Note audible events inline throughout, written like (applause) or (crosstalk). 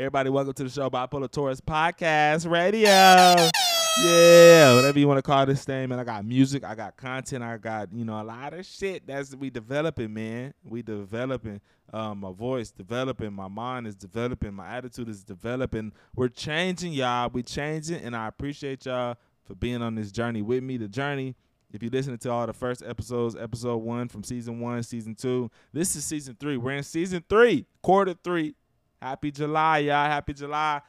Everybody, welcome to the show, Bipolar Taurus Podcast Radio. Yeah, whatever you want to call this thing, man. I got music, I got content, I got you know a lot of shit that's we developing, man. We developing. Um, my voice developing, my mind is developing, my attitude is developing. We're changing, y'all. We changing, and I appreciate y'all for being on this journey with me. The journey. If you listening to all the first episodes, episode one from season one, season two, this is season three. We're in season three, quarter three. Happy July, y'all. Happy July.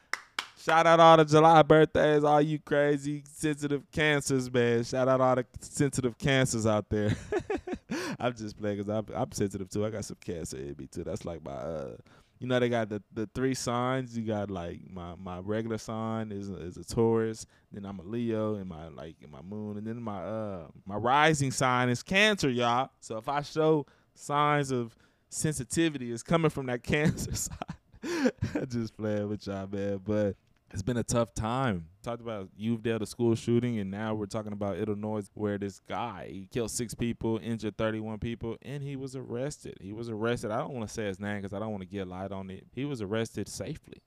Shout out all the July birthdays, all you crazy sensitive cancers, man. Shout out all the sensitive cancers out there. (laughs) I'm just playing because I'm, I'm sensitive too. I got some cancer in me too. That's like my, uh, you know, they got the, the three signs. You got like my, my regular sign is a, is a Taurus. Then I'm a Leo, and my like in my moon, and then my uh my rising sign is Cancer, y'all. So if I show signs of sensitivity, it's coming from that (laughs) Cancer side. (laughs) just playing with y'all, man. But it's been a tough time. Talked about Uvalde, the school shooting, and now we're talking about Illinois, where this guy he killed six people, injured 31 people, and he was arrested. He was arrested. I don't want to say his name because I don't want to get light on it. He was arrested safely.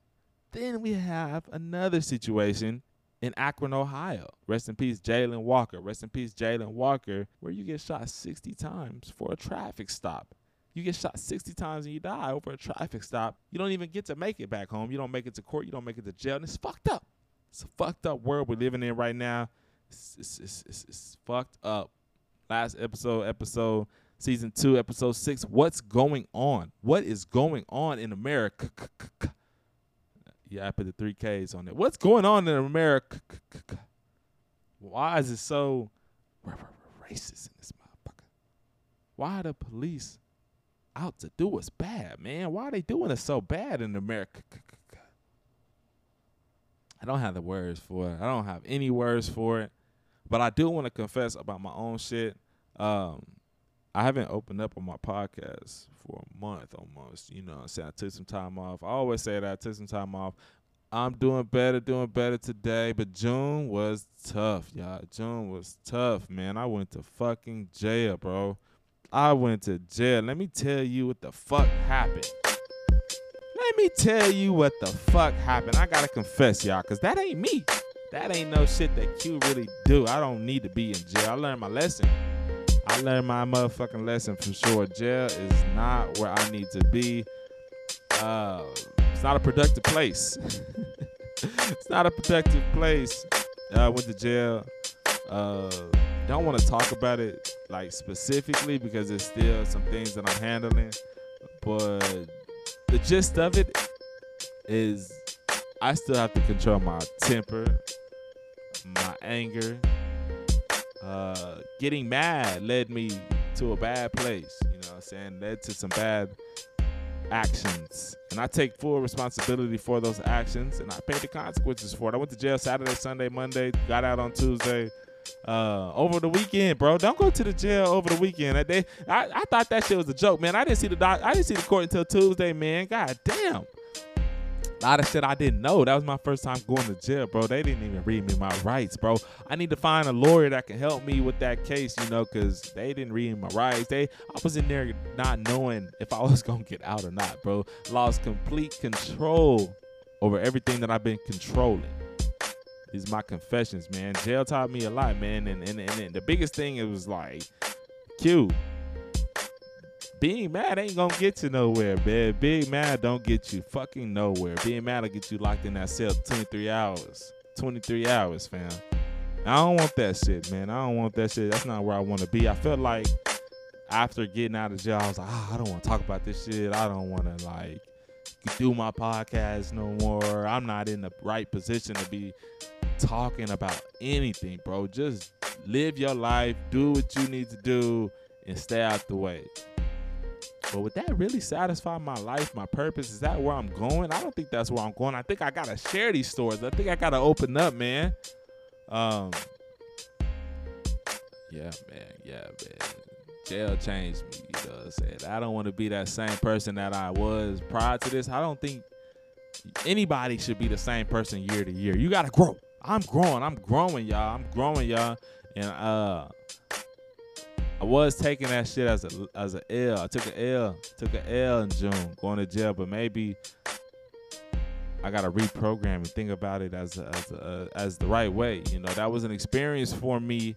Then we have another situation in Akron, Ohio. Rest in peace, Jayland Walker. Rest in peace, Jayland Walker, where you get shot 60 times for a traffic stop. You get shot 60 times and you die over a traffic stop. You don't even get to make it back home. You don't make it to court. You don't make it to jail. And it's fucked up. It's a fucked up world we're living in right now. It's, it's, it's, it's, fucked up. Last episode, episode season two, episode six. What's going on? What is going on in America? Yeah, I put the three Ks on it. What's going on in America? Why is it so racist in this motherfucker? Why the police out to do us bad, man. Why are they doing us so bad in America? I don't have the words for it. I don't have any words for it. But I do want to confess about my own shit. Um, I haven't opened up on my podcast for a month almost. You know, I'm saying I took some time off. I always say that I took some time off. I'm doing better, doing better today. But June was tough, y'all. June was tough, man. I went to fucking jail, bro. I went to jail. Let me tell you what the fuck happened. Let me tell you what the fuck happened. I gotta confess, y'all, cause that ain't me. That ain't no shit that Q really do. I don't need to be in jail. I learned my lesson. I learned my motherfucking lesson for sure. Jail is not where I need to be. Uh, it's not a productive place. (laughs) it's not a productive place. I uh, went to jail. Uh, don't want to talk about it like specifically because there's still some things that I'm handling. But the gist of it is I still have to control my temper, my anger. Uh, getting mad led me to a bad place. You know what I'm saying? Led to some bad actions. And I take full responsibility for those actions and I pay the consequences for it. I went to jail Saturday, Sunday, Monday, got out on Tuesday uh, over the weekend, bro. Don't go to the jail over the weekend. They, I, I thought that shit was a joke, man. I didn't see the doc, I didn't see the court until Tuesday, man. God damn. A lot of shit I didn't know. That was my first time going to jail, bro. They didn't even read me my rights, bro. I need to find a lawyer that can help me with that case, you know, because they didn't read my rights. They, I was in there not knowing if I was (laughs) gonna get out or not, bro. Lost complete control over everything that I've been controlling. These my confessions, man. Jail taught me a lot, man. And and, and, the biggest thing it was like, Q. Being mad ain't gonna get you nowhere, man. Being mad don't get you fucking nowhere. Being mad will get you locked in that cell 23 hours. 23 hours, fam. I don't want that shit, man. I don't want that shit. That's not where I want to be. I felt like after getting out of jail, I was like, oh, I don't want to talk about this shit. I don't want to like do my podcast no more. I'm not in the right position to be talking about anything, bro. Just live your life, do what you need to do, and stay out the way. But would that really satisfy my life, my purpose? Is that where I'm going? I don't think that's where I'm going. I think I gotta share these stories. I think I gotta open up, man. Um, yeah, man, yeah, man. Jail changed me. You know what I'm saying? I don't want to be that same person that I was prior to this. I don't think anybody should be the same person year to year. You gotta grow. I'm growing. I'm growing, y'all. I'm growing, y'all. And uh I was taking that shit as a as a L. I took an L, took an L in June, going to jail, but maybe I gotta reprogram and think about it as a, as a, as the right way. You know, that was an experience for me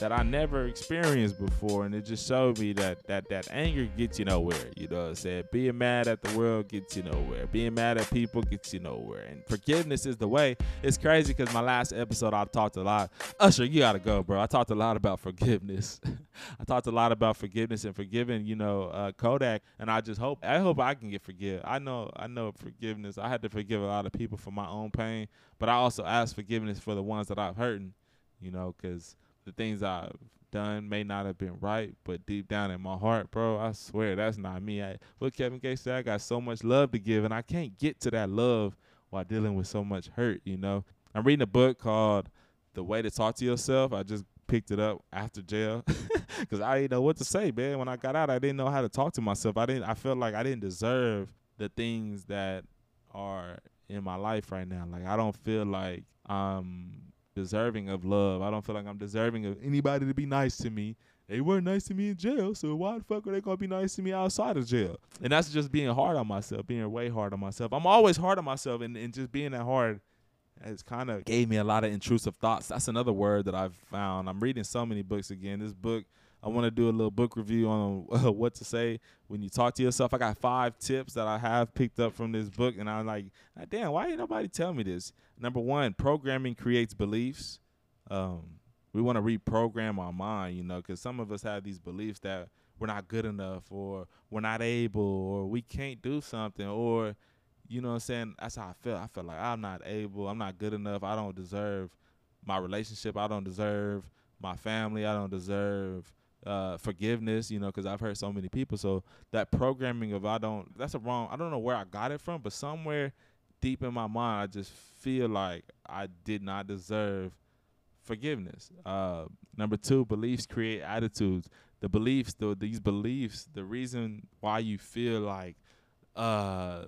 that I never experienced before, and it just showed me that that that anger gets you nowhere. You know what I'm saying? Being mad at the world gets you nowhere. Being mad at people gets you nowhere. And forgiveness is the way. It's crazy because my last episode I talked a lot. Usher, you gotta go, bro. I talked a lot about forgiveness. (laughs) I talked a lot about forgiveness and forgiving, you know, uh, Kodak. And I just hope I hope I can get forgive. I know I know forgiveness. I had to forgive a lot of people for my own pain, but I also ask forgiveness for the ones that I've hurt. You know, because the things I've done may not have been right, but deep down in my heart, bro, I swear that's not me. I, what Kevin Gates said, I got so much love to give, and I can't get to that love while dealing with so much hurt. You know, I'm reading a book called "The Way to Talk to Yourself." I just picked it up after jail (laughs) because I didn't know what to say, man. When I got out, I didn't know how to talk to myself. I didn't. I felt like I didn't deserve the things that are in my life right now. Like I don't feel like I'm deserving of love. I don't feel like I'm deserving of anybody to be nice to me. They weren't nice to me in jail, so why the fuck are they gonna be nice to me outside of jail? And that's just being hard on myself, being way hard on myself. I'm always hard on myself, and, and just being that hard has kind of gave me a lot of intrusive thoughts. That's another word that I've found. I'm reading so many books again. This book I want to do a little book review on uh, (laughs) what to say when you talk to yourself. I got five tips that I have picked up from this book, and I'm like, damn, why ain't nobody tell me this? Number one, programming creates beliefs. Um, we want to reprogram our mind, you know, because some of us have these beliefs that we're not good enough, or we're not able, or we can't do something, or you know what I'm saying? That's how I feel. I feel like I'm not able, I'm not good enough, I don't deserve my relationship, I don't deserve my family, I don't deserve uh, forgiveness, you know, because I've heard so many people. So that programming of I don't, that's a wrong. I don't know where I got it from, but somewhere deep in my mind, I just feel like I did not deserve forgiveness. Uh, number two, beliefs create attitudes. The beliefs, the, these beliefs, the reason why you feel like uh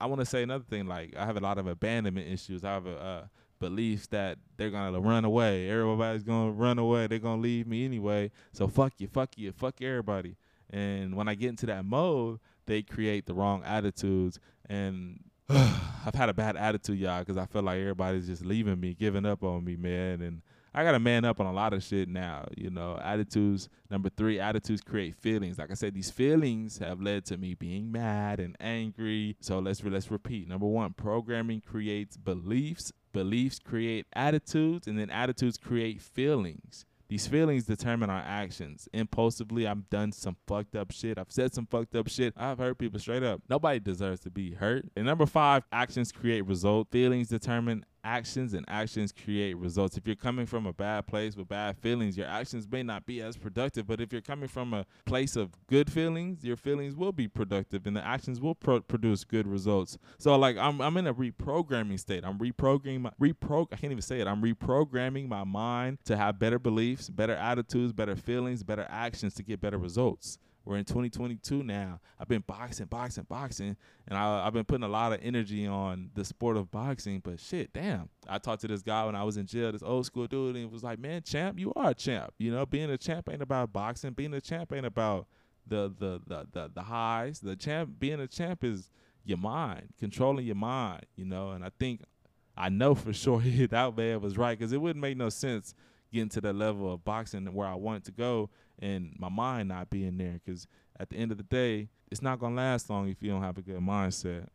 I want to say another thing like I have a lot of abandonment issues. I have a uh, beliefs that they're gonna run away. Everybody's gonna run away. They're gonna leave me anyway. So fuck you, fuck you, fuck everybody. And when I get into that mode, they create the wrong attitudes. And (sighs) I've had a bad attitude, y'all, because I feel like everybody's just leaving me, giving up on me, man. And I gotta man up on a lot of shit now. You know, attitudes. Number three, attitudes create feelings. Like I said, these feelings have led to me being mad and angry. So let's let's repeat. Number one, programming creates beliefs. Beliefs create attitudes, and then attitudes create feelings. These feelings determine our actions. Impulsively, I've done some fucked up shit. I've said some fucked up shit. I've hurt people straight up. Nobody deserves to be hurt. And number five, actions create results. Feelings determine actions and actions create results. If you're coming from a bad place with bad feelings, your actions may not be as productive. But if you're coming from a place of good feelings, your feelings will be productive and the actions will pro- produce good results. So like I'm I'm in a reprogramming state. I'm reprogramming my repro I can't even say it. I'm reprogramming my mind to have better beliefs, better attitudes, better feelings, better actions to get better results. We're in 2022 now. I've been boxing, boxing, boxing, and I, have been putting a lot of energy on the sport of boxing. But shit, damn. I talked to this guy when I was in jail, this old school dude, and he was like, "Man, champ, you are a champ. You know, being a champ ain't about boxing. Being a champ ain't about the the the the, the highs. The champ, being a champ is your mind, controlling your mind. You know, and I think I know for sure (laughs) that man was right because it wouldn't make no sense getting to that level of boxing where I wanted to go and my mind not being there. Because at the end of the day, it's not gonna last long if you don't have a good mindset.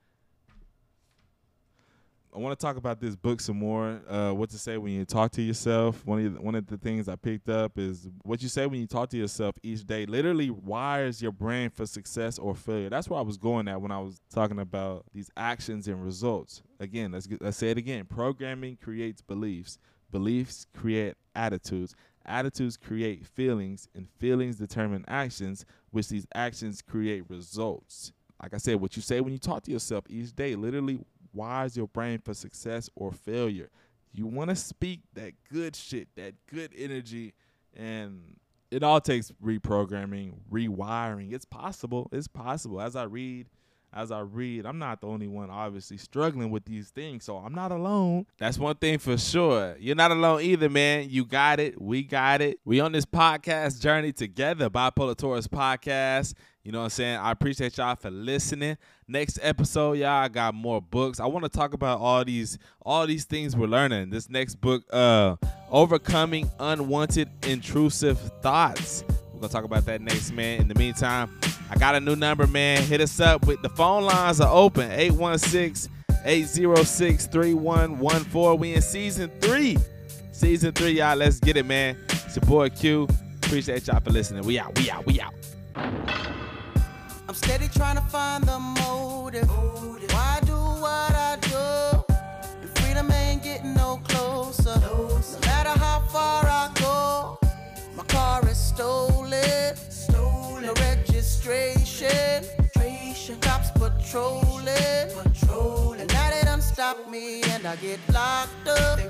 I want to talk about this book some more. Uh, what to say when you talk to yourself. One of the, one of the things I picked up is what you say when you talk to yourself each day. Literally wires your brain for success or failure. That's where I was going at when I was talking about these actions and results. Again, let's get, let's say it again. Programming creates beliefs. Beliefs create attitudes. Attitudes create feelings, and feelings determine actions, which these actions create results. Like I said, what you say when you talk to yourself each day literally wires your brain for success or failure. You want to speak that good shit, that good energy, and it all takes reprogramming, rewiring. It's possible. It's possible. As I read as I read, I'm not the only one obviously struggling with these things. So I'm not alone. That's one thing for sure. You're not alone either, man. You got it. We got it. We on this podcast journey together, Bipolar Taurus Podcast. You know what I'm saying? I appreciate y'all for listening. Next episode, y'all I got more books. I want to talk about all these all these things we're learning. This next book, uh, Overcoming Unwanted Intrusive Thoughts. We're gonna talk about that next, man. In the meantime, I got a new number, man. Hit us up with the phone lines are open. 816 806 3114. We in season three. Season three, y'all. Let's get it, man. It's your boy Q. Appreciate y'all for listening. We out, we out, we out. I'm steady trying to find the motive. Why do what I do? And freedom ain't getting no closer. No matter how far I go, my car is stolen. No registration. Cops patrolling. Patrolling. Now they done stop me and I get locked up. They